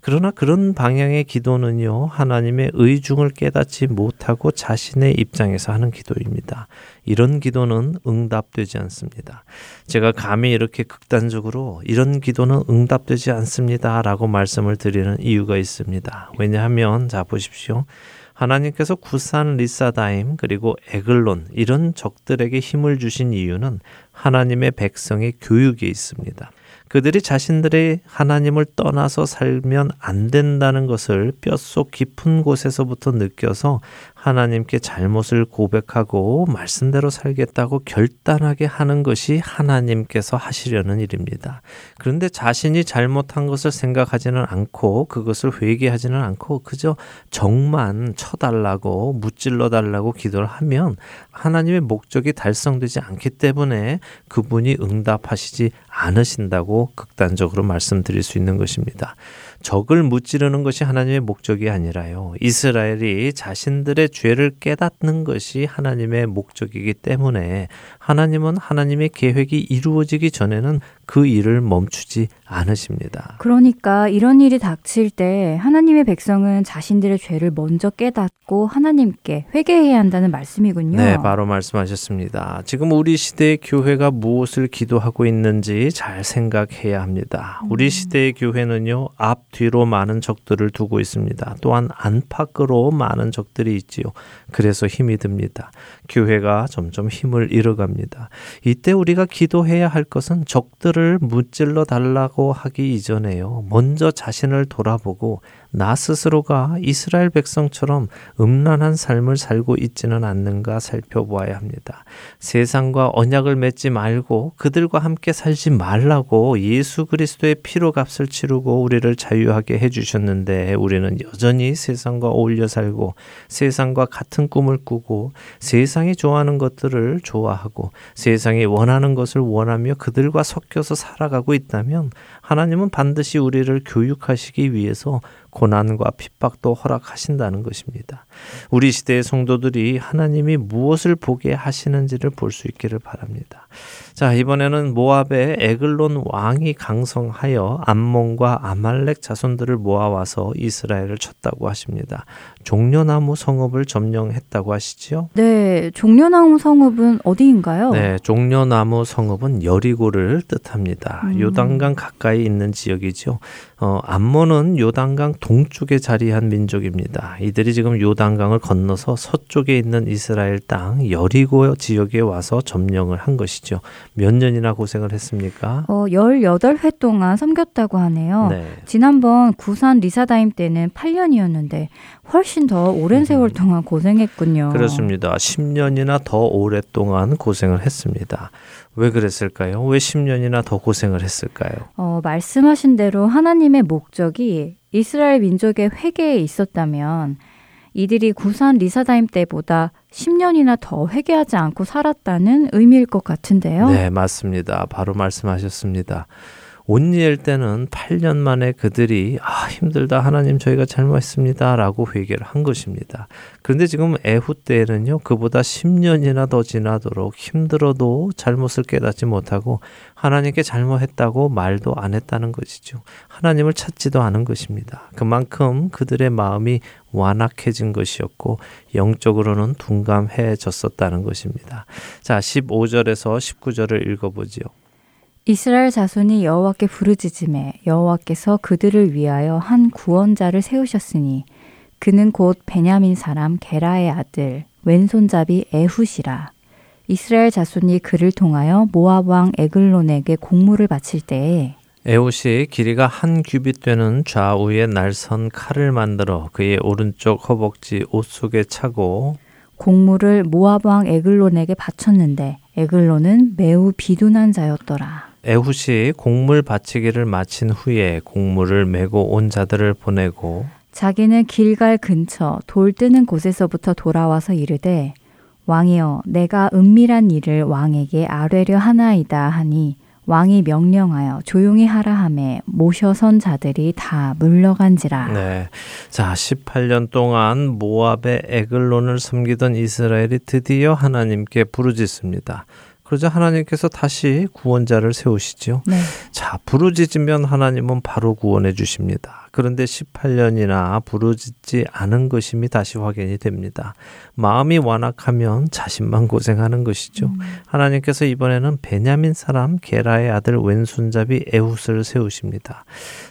그러나 그런 방향의 기도는요, 하나님의 의중을 깨닫지 못하고 자신의 입장에서 하는 기도입니다. 이런 기도는 응답되지 않습니다. 제가 감히 이렇게 극단적으로 이런 기도는 응답되지 않습니다. 라고 말씀을 드리는 이유가 있습니다. 왜냐하면, 자, 보십시오. 하나님께서 구산 리사다임 그리고 에글론 이런 적들에게 힘을 주신 이유는 하나님의 백성의 교육에 있습니다. 그들이 자신들의 하나님을 떠나서 살면 안 된다는 것을 뼛속 깊은 곳에서부터 느껴서 하나님께 잘못을 고백하고 말씀대로 살겠다고 결단하게 하는 것이 하나님께서 하시려는 일입니다. 그런데 자신이 잘못한 것을 생각하지는 않고 그것을 회개하지는 않고 그저 정만 쳐달라고 무찔러 달라고 기도를 하면 하나님의 목적이 달성되지 않기 때문에 그분이 응답하시지 않으신다고 극단적으로 말씀드릴 수 있는 것입니다. 적을 무찌르는 것이 하나님의 목적이 아니라요. 이스라엘이 자신들의 죄를 깨닫는 것이 하나님의 목적이기 때문에 하나님은 하나님의 계획이 이루어지기 전에는 그 일을 멈추지 않으십니다. 그러니까 이런 일이 닥칠 때 하나님의 백성은 자신들의 죄를 먼저 깨닫고 하나님께 회개해야 한다는 말씀이군요. 네, 바로 말씀하셨습니다. 지금 우리 시대의 교회가 무엇을 기도하고 있는지 잘 생각해야 합니다. 우리 음. 시대의 교회는요, 앞, 뒤로 많은 적들을 두고 있습니다. 또한 안팎으로 많은 적들이 있지요. 그래서 힘이 듭니다. 교회가 점점 힘을 잃어갑니다. 이때 우리가 기도해야 할 것은 적들을 무찔러 달라고 하기 이전에요. 먼저 자신을 돌아보고 나 스스로가 이스라엘 백성처럼 음란한 삶을 살고 있지는 않는가 살펴보아야 합니다. 세상과 언약을 맺지 말고 그들과 함께 살지 말라고 예수 그리스도의 피로 값을 치르고 우리를 자유하게 해주셨는데 우리는 여전히 세상과 어울려 살고 세상과 같은 꿈을 꾸고 세상이 좋아하는 것들을 좋아하고 세상이 원하는 것을 원하며 그들과 섞여서 살아가고 있다면 하나님은 반드시 우리를 교육하시기 위해서 고난과 핍박도 허락하신다는 것입니다. 우리 시대의 성도들이 하나님이 무엇을 보게 하시는지를 볼 수 있기를 바랍니다. 자, 이번에는 모압의 에글론 왕이 강성하여 암몬과 아말렉 자손들을 모아와서 이스라엘을 쳤다고 하십니다. 종려나무 성읍을 점령했다고 하시지요? 네, 종려나무 성읍은 어디인가요? 네, 종려나무 성읍은 여리고를 뜻합니다. 음. 요단강 가까이 있는 지역이죠. 어, 암몬은 요단강 동쪽에 자리한 민족입니다. 이들이 지금 요단강을 건너서 서쪽에 있는 이스라엘 땅 여리고 지역에 와서 점령을 한 것이죠. 몇 년이나 고생을 했습니까? 어, 18회 동안 섬겼다고 하네요. 네. 지난번 구산 리사다임 때는 8년이었는데 훨씬 더 오랜 세월 동안 고생했군요. 그렇습니다. 10년이나 더 오랫동안 고생을 했습니다. 왜 그랬을까요? 왜 10년이나 더 고생을 했을까요? 어, 말씀하신 대로 하나님의 목적이 이스라엘 민족의 회개에 있었다면 이들이 구산 리사다임 때보다 10년이나 더 회개하지 않고 살았다는 의미일 것 같은데요. 네, 맞습니다. 바로 말씀하셨습니다. 온니엘 때는 8년 만에 그들이 아 힘들다 하나님 저희가 잘못했습니다라고 회개를 한 것입니다. 그런데 지금 에후 때에는요 그보다 10년이나 더 지나도록 힘들어도 잘못을 깨닫지 못하고 하나님께 잘못했다고 말도 안 했다는 것이죠. 하나님을 찾지도 않은 것입니다. 그만큼 그들의 마음이 완악해진 것이었고 영적으로는 둔감해졌었다는 것입니다. 자, 15절에서 19절을 읽어보지요. 이스라엘 자손이 여호와께 부르짖음에 여호와께서 그들을 위하여 한 구원자를 세우셨으니 그는 곧 베냐민 사람 게라의 아들 왼손잡이 에훗이라 이스라엘 자손이 그를 통하여 모압 왕 에글론에게 공물을 바칠 때에 에훗이 길이가 한 규빗 되는 좌우에 날선 칼을 만들어 그의 오른쪽 허벅지 옷 속에 차고 공물을 모압 왕 에글론에게 바쳤는데 에글론은 매우 비둔한 자였더라. 에훗이 곡물 바치기를 마친 후에 곡물을 메고 온 자들을 보내고 자기는 길갈 근처 돌 뜨는 곳에서부터 돌아와서 이르되 왕이여 내가 은밀한 일을 왕에게 아뢰려 하나이다 하니 왕이 명령하여 조용히 하라 함에 모셔선 자들이 다 물러간지라. 네. 자, 18년 동안 모압의 에글론을 섬기던 이스라엘이 드디어 하나님께 부르짖습니다. 그러자 하나님께서 다시 구원자를 세우시죠. 네. 자, 부르짖으면 하나님은 바로 구원해 주십니다. 그런데 18년이나 부르짖지 않은 것임이 다시 확인이 됩니다. 마음이 완악하면 자신만 고생하는 것이죠. 음. 하나님께서 이번에는 베냐민 사람 게라의 아들 왼손잡이 에훗을 세우십니다.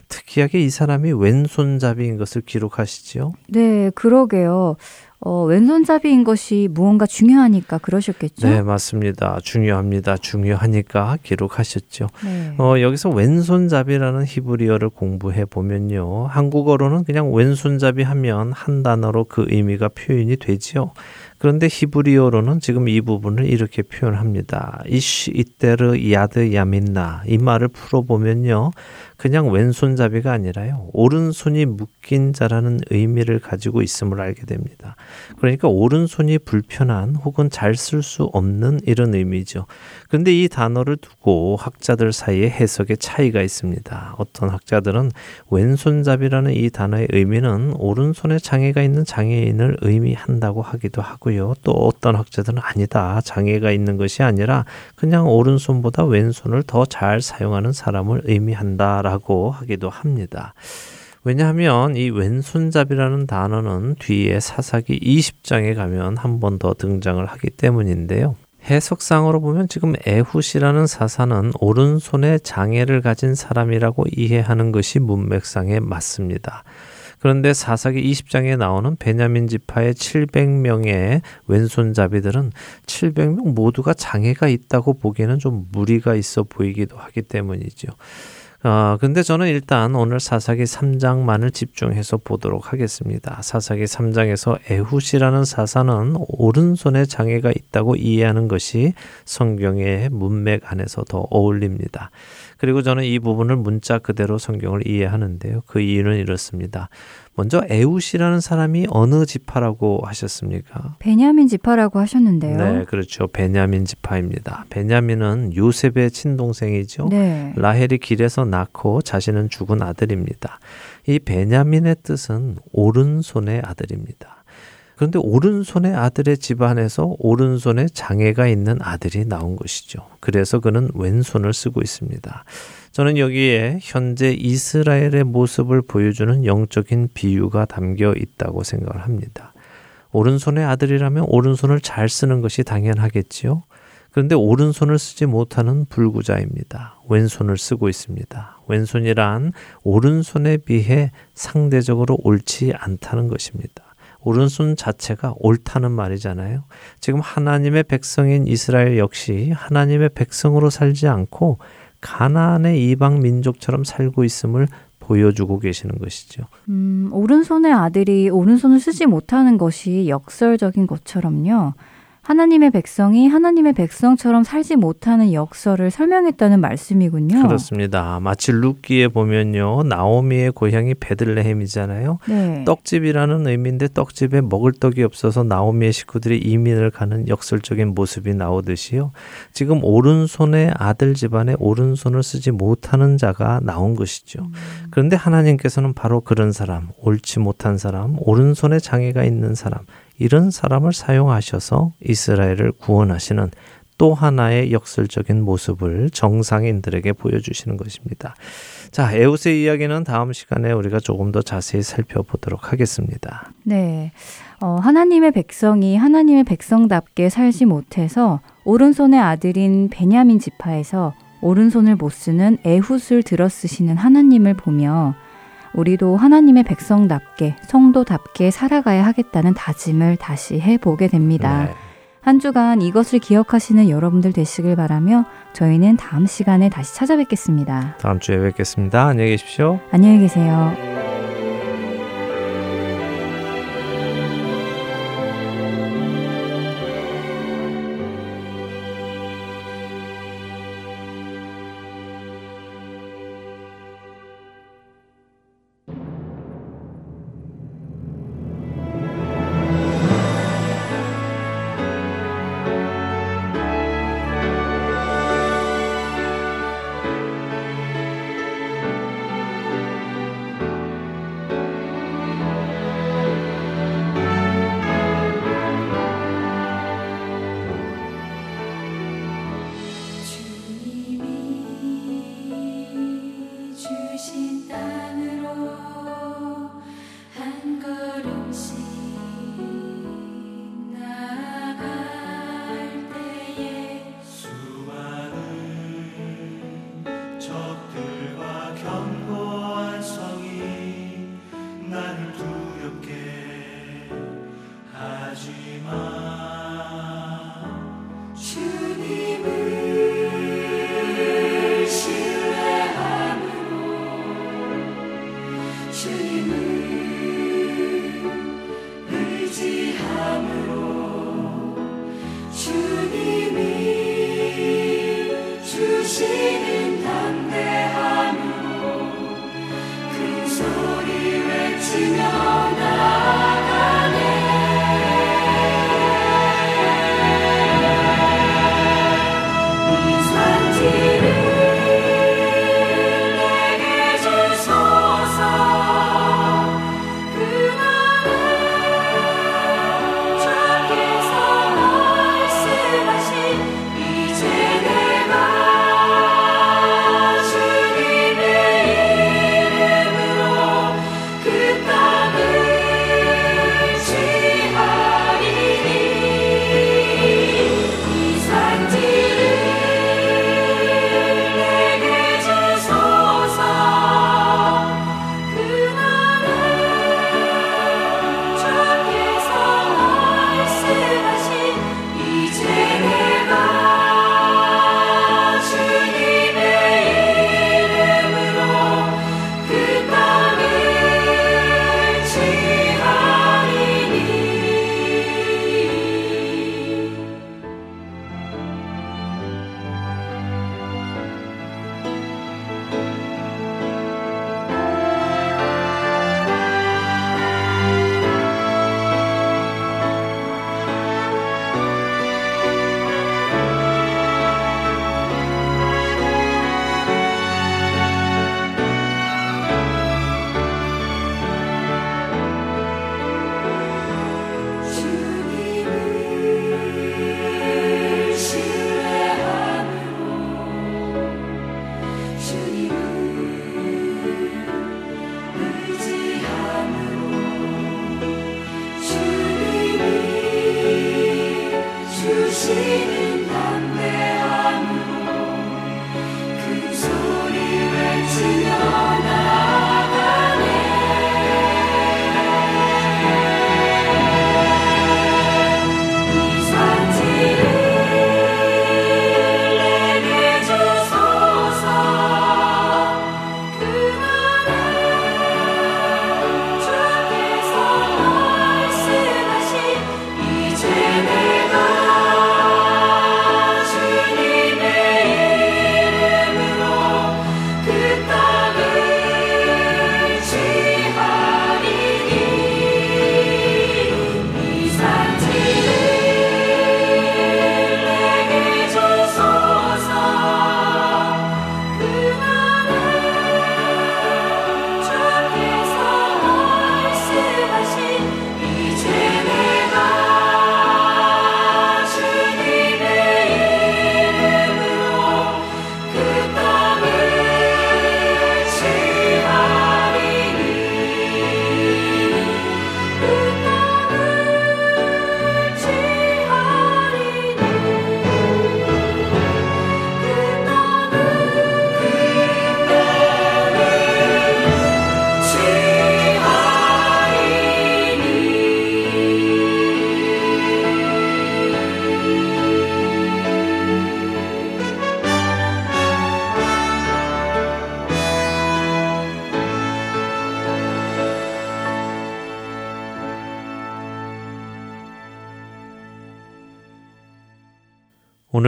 특이하게 이 사람이 왼손잡이인 것을 기록하시지요. 네, 그러게요. 어, 왼손잡이인 것이 무언가 중요하니까 그러셨겠죠? 네, 맞습니다. 중요합니다. 중요하니까 기록하셨죠. 네. 어, 여기서 왼손잡이라는 히브리어를 공부해 보면요. 한국어로는 그냥 왼손잡이 하면 한 단어로 그 의미가 표현이 되지요. 그런데 히브리어로는 지금 이 부분을 이렇게 표현합니다. 이쉬 이때르 야드 야민나 이 말을 풀어보면요. 그냥 왼손잡이가 아니라요. 오른손이 묶인 자라는 의미를 가지고 있음을 알게 됩니다. 그러니까 오른손이 불편한 혹은 잘 쓸 수 없는 이런 의미죠. 그런데 이 단어를 두고 학자들 사이에 해석의 차이가 있습니다. 어떤 학자들은 왼손잡이라는 이 단어의 의미는 오른손에 장애가 있는 장애인을 의미한다고 하기도 하고 요. 또 어떤 학자들은 아니다. 장애가 있는 것이 아니라 그냥 오른손보다 왼손을 더 잘 사용하는 사람을 의미한다. 라고 하기도 합니다. 왜냐하면 이 왼손잡이라는 단어는 뒤에 사사기 20장에 가면 한 번 더 등장을 하기 때문인데요. 해석상으로 보면 지금 에훗이라는 사사는 오른손에 장애를 가진 사람이라고 이해하는 것이 문맥상에 맞습니다. 그런데 사사기 20장에 나오는 베냐민 지파의 700명의 왼손잡이들은 700명 모두가 장애가 있다고 보기에는 좀 무리가 있어 보이기도 하기 때문이죠. 어, 근데 저는 일단 오늘 사사기 3장만을 집중해서 보도록 하겠습니다. 사사기 3장에서 에훗이라는 사사는 오른손에 장애가 있다고 이해하는 것이 성경의 문맥 안에서 더 어울립니다. 그리고 저는 이 부분을 문자 그대로 성경을 이해하는데요. 그 이유는 이렇습니다. 먼저 에웃이라는 사람이 어느 지파라고 하셨습니까? 베냐민 지파라고 하셨는데요. 네, 그렇죠. 베냐민 지파입니다. 베냐민은 요셉의 친동생이죠. 네. 라헬이 길에서 낳고 자신은 죽은 아들입니다. 이 베냐민의 뜻은 오른손의 아들입니다. 그런데 오른손의 아들의 집안에서 오른손에 장애가 있는 아들이 나온 것이죠. 그래서 그는 왼손을 쓰고 있습니다. 저는 여기에 현재 이스라엘의 모습을 보여주는 영적인 비유가 담겨 있다고 생각을 합니다. 오른손의 아들이라면 오른손을 잘 쓰는 것이 당연하겠지요. 그런데 오른손을 쓰지 못하는 불구자입니다. 왼손을 쓰고 있습니다. 왼손이란 오른손에 비해 상대적으로 옳지 않다는 것입니다. 오른손 자체가 옳다는 말이잖아요. 지금 하나님의 백성인 이스라엘 역시 하나님의 백성으로 살지 않고 가나안의 이방 민족처럼 살고 있음을 보여주고 계시는 것이죠. 음, 오른손의 아들이 오른손을 쓰지 못하는 것이 역설적인 것처럼요. 하나님의 백성이 하나님의 백성처럼 살지 못하는 역설을 설명했다는 말씀이군요. 그렇습니다. 마치 룻기에 보면요. 나오미의 고향이 베들레헴이잖아요. 네. 떡집이라는 의미인데 떡집에 먹을 떡이 없어서 나오미의 식구들이 이민을 가는 역설적인 모습이 나오듯이요. 지금 오른손에 아들 집안에 오른손을 쓰지 못하는 자가 나온 것이죠. 음. 그런데 하나님께서는 바로 그런 사람, 옳지 못한 사람, 오른손에 장애가 있는 사람, 이런 사람을 사용하셔서 이스라엘을 구원하시는 또 하나의 역설적인 모습을 정상인들에게 보여주시는 것입니다. 자, 에웃의 이야기는 다음 시간에 우리가 조금 더 자세히 살펴보도록 하겠습니다. 네. 어, 하나님의 백성이 하나님의 백성답게 살지 못해서 오른손의 아들인 베냐민 지파에서 오른손을 못 쓰는 에훗을 들어 쓰시는 하나님을 보며 우리도 하나님의 백성답게 성도답게 살아가야 하겠다는 다짐을 다시 해보게 됩니다. 네. 한 주간 이것을 기억하시는 여러분들 되시길 바라며 저희는 다음 시간에 다시 찾아뵙겠습니다. 다음 주에 뵙겠습니다. 안녕히 계십시오. 안녕히 계세요.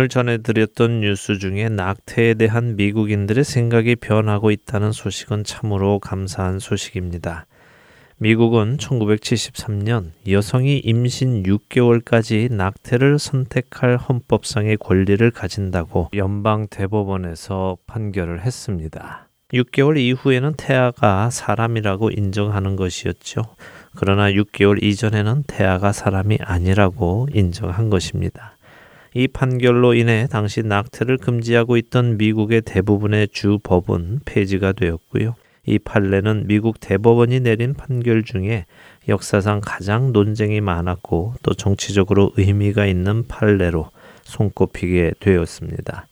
전해드렸던 뉴스 중에 낙태에 대한 미국인들의 생각이 변하고 있다는 소식은 참으로 감사한 소식입니다. 미국은 1973년 여성이 임신 6개월까지 낙태를 선택할 헌법상의 권리를 가진다고 연방 대법원에서 판결을 했습니다. 6개월 이후에는 태아가 사람이라고 인정하는 것이었죠. 그러나 6개월 이전에는 태아가 사람이 아니라고 인정한 것입니다. 이 판결로 인해 당시 낙태를 금지하고 있던 미국의 대부분의 주 법은 폐지가 되었고요. 이 판례는 미국 대법원이 내린 판결 중에 역사상 가장 논쟁이 많았고 또 정치적으로 의미가 있는 판례로 손꼽히게 되었습니다.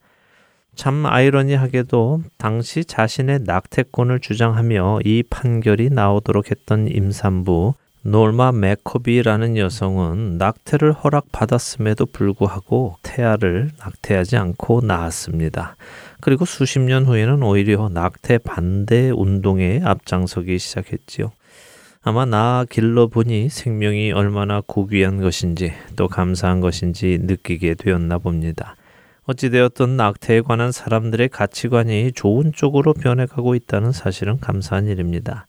참 아이러니하게도 당시 자신의 낙태권을 주장하며 이 판결이 나오도록 했던 임산부 놀마 맥커비라는 여성은 낙태를 허락받았음에도 불구하고 태아를 낙태하지 않고 낳았습니다. 그리고 수십 년 후에는 오히려 낙태 반대 운동에 앞장서기 시작했지요. 아마 나 길러 보니 생명이 얼마나 고귀한 것인지 또 감사한 것인지 느끼게 되었나 봅니다. 어찌되었든 낙태에 관한 사람들의 가치관이 좋은 쪽으로 변해가고 있다는 사실은 감사한 일입니다.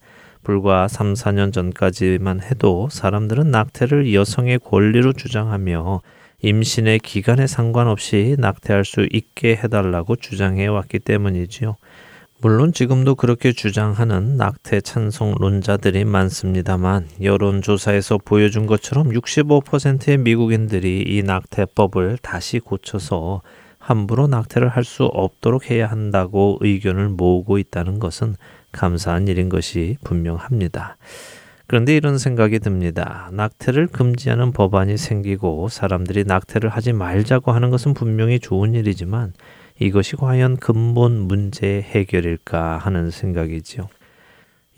불과 3, 4년 전까지만 해도 사람들은 낙태를 여성의 권리로 주장하며 임신의 기간에 상관없이 낙태할 수 있게 해달라고 주장해 왔기 때문이지요. 물론 지금도 그렇게 주장하는 낙태 찬성론자들이 많습니다만 여론조사에서 보여준 것처럼 65%의 미국인들이 이 낙태법을 다시 고쳐서 함부로 낙태를 할 수 없도록 해야 한다고 의견을 모으고 있다는 것은 감사한 일인 것이 분명합니다. 그런데 이런 생각이 듭니다. 낙태를 금지하는 법안이 생기고 사람들이 낙태를 하지 말자고 하는 것은 분명히 좋은 일이지만 이것이 과연 근본 문제 해결일까 하는 생각이지요.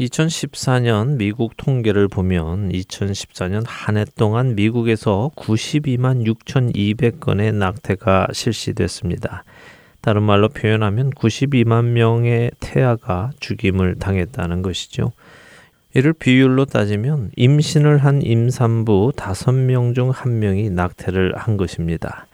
2014년 미국 통계를 보면 2014년 한 해 동안 미국에서 92만 6,200건의 낙태가 실시됐습니다. 다른 말로 표현하면 92만 명의 태아가 죽임을 당했다는 것이죠. 이를 비율로 따지면 임신을 한 임산부 5명 중 1명이 낙태를 한 것입니다.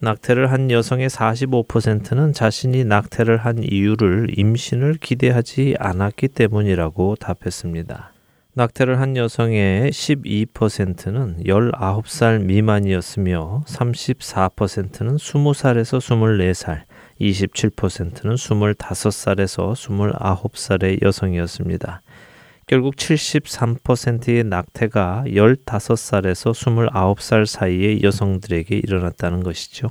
낙태를 한 여성의 45%는 자신이 낙태를 한 이유를 임신을 기대하지 않았기 때문이라고 답했습니다. 낙태를 한 여성의 12%는 19살 미만이었으며 34%는 20살에서 24살, 27%는 25살에서 29살의 여성이었습니다. 결국 73%의 낙태가 15살에서 29살 사이의 여성들에게 일어났다는 것이죠.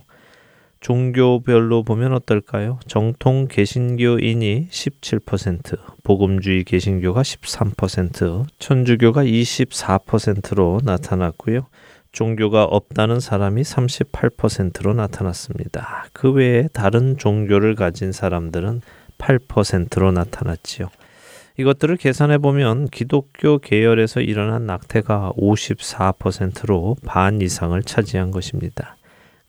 종교별로 보면 어떨까요? 정통 개신교인이 17%, 복음주의 개신교가 13%, 천주교가 24%로 나타났고요. 종교가 없다는 사람이 38%로 나타났습니다. 그 외에 다른 종교를 가진 사람들은 8%로 나타났지요. 이것들을 계산해 보면 기독교 계열에서 일어난 낙태가 54%로 반 이상을 차지한 것입니다.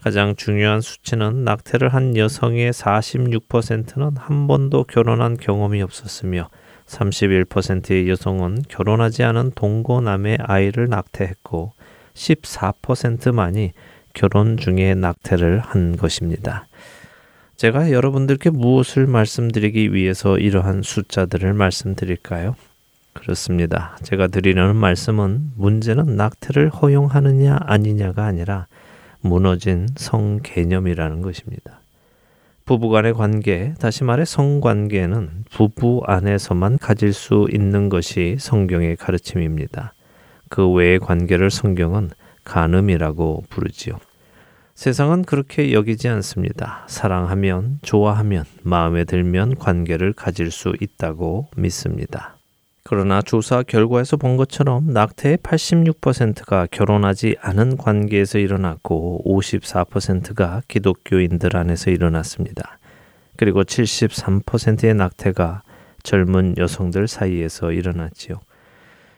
가장 중요한 수치는 낙태를 한 여성의 46%는 한 번도 결혼한 경험이 없었으며 31%의 여성은 결혼하지 않은 동거남의 아이를 낙태했고 14%만이 결혼 중에 낙태를 한 것입니다. 제가 여러분들께 무엇을 말씀드리기 위해서 이러한 숫자들을 말씀드릴까요? 그렇습니다. 제가 드리는 말씀은 문제는 낙태를 허용하느냐 아니냐가 아니라 무너진 성 개념이라는 것입니다. 부부 간의 관계, 다시 말해 성관계는 부부 안에서만 가질 수 있는 것이 성경의 가르침입니다. 그 외의 관계를 성경은 간음이라고 부르지요. 세상은 그렇게 여기지 않습니다. 사랑하면, 좋아하면, 마음에 들면 관계를 가질 수 있다고 믿습니다. 그러나 조사 결과에서 본 것처럼 낙태의 86%가 결혼하지 않은 관계에서 일어났고 54%가 기독교인들 안에서 일어났습니다. 그리고 73%의 낙태가 젊은 여성들 사이에서 일어났지요.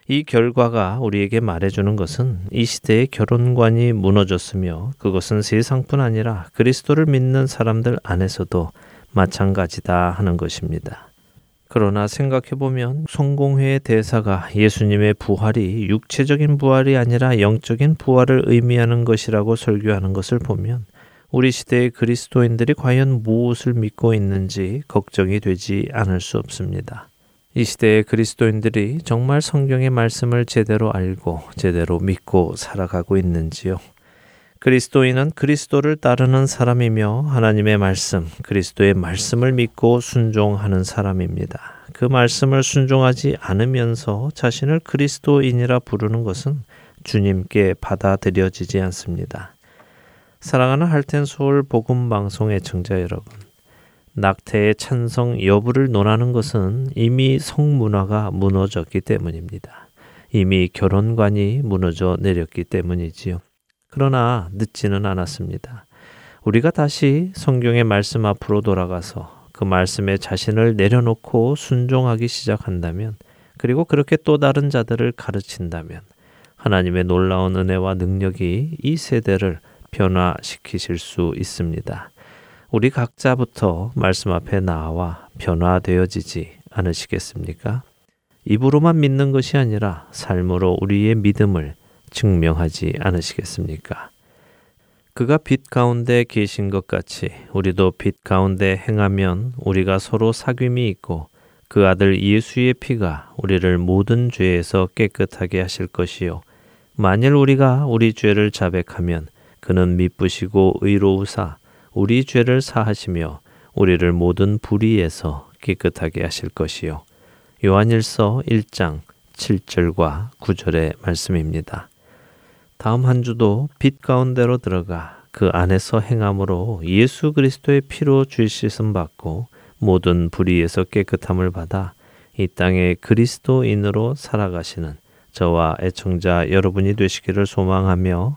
이 결과가 우리에게 말해주는 것은 이 시대의 결혼관이 무너졌으며 그것은 세상뿐 아니라 그리스도를 믿는 사람들 안에서도 마찬가지다 하는 것입니다. 그러나 생각해보면 성공회의 대사가 예수님의 부활이 육체적인 부활이 아니라 영적인 부활을 의미하는 것이라고 설교하는 것을 보면 우리 시대의 그리스도인들이 과연 무엇을 믿고 있는지 걱정이 되지 않을 수 없습니다. 이 시대의 그리스도인들이 정말 성경의 말씀을 제대로 알고 제대로 믿고 살아가고 있는지요? 그리스도인은 그리스도를 따르는 사람이며 하나님의 말씀, 그리스도의 말씀을 믿고 순종하는 사람입니다. 그 말씀을 순종하지 않으면서 자신을 그리스도인이라 부르는 것은 주님께 받아들여지지 않습니다. 사랑하는 할텐 서울 복음 방송의 청자 여러분. 낙태의 찬성 여부를 논하는 것은 이미 성문화가 무너졌기 때문입니다. 이미 결혼관이 무너져 내렸기 때문이지요. 그러나 늦지는 않았습니다. 우리가 다시 성경의 말씀 앞으로 돌아가서 그 말씀에 자신을 내려놓고 순종하기 시작한다면, 그리고 그렇게 또 다른 자들을 가르친다면, 하나님의 놀라운 은혜와 능력이 이 세대를 변화시키실 수 있습니다. 우리 각자부터 말씀 앞에 나와 변화되어지지 않으시겠습니까? 입으로만 믿는 것이 아니라 삶으로 우리의 믿음을 증명하지 않으시겠습니까? 그가 빛 가운데 계신 것 같이 우리도 빛 가운데 행하면 우리가 서로 사귐이 있고 그 아들 예수의 피가 우리를 모든 죄에서 깨끗하게 하실 것이요. 만일 우리가 우리 죄를 자백하면 그는 미쁘시고 의로우사 우리 죄를 사하시며 우리를 모든 불의에서 깨끗하게 하실 것이요. 요한일서 1장 7절과 9절의 말씀입니다. 다음 한 주도 빛 가운데로 들어가 그 안에서 행함으로 예수 그리스도의 피로 죄 씻음 받고 모든 불의에서 깨끗함을 받아 이 땅에 그리스도인으로 살아가시는 저와 애청자 여러분이 되시기를 소망하며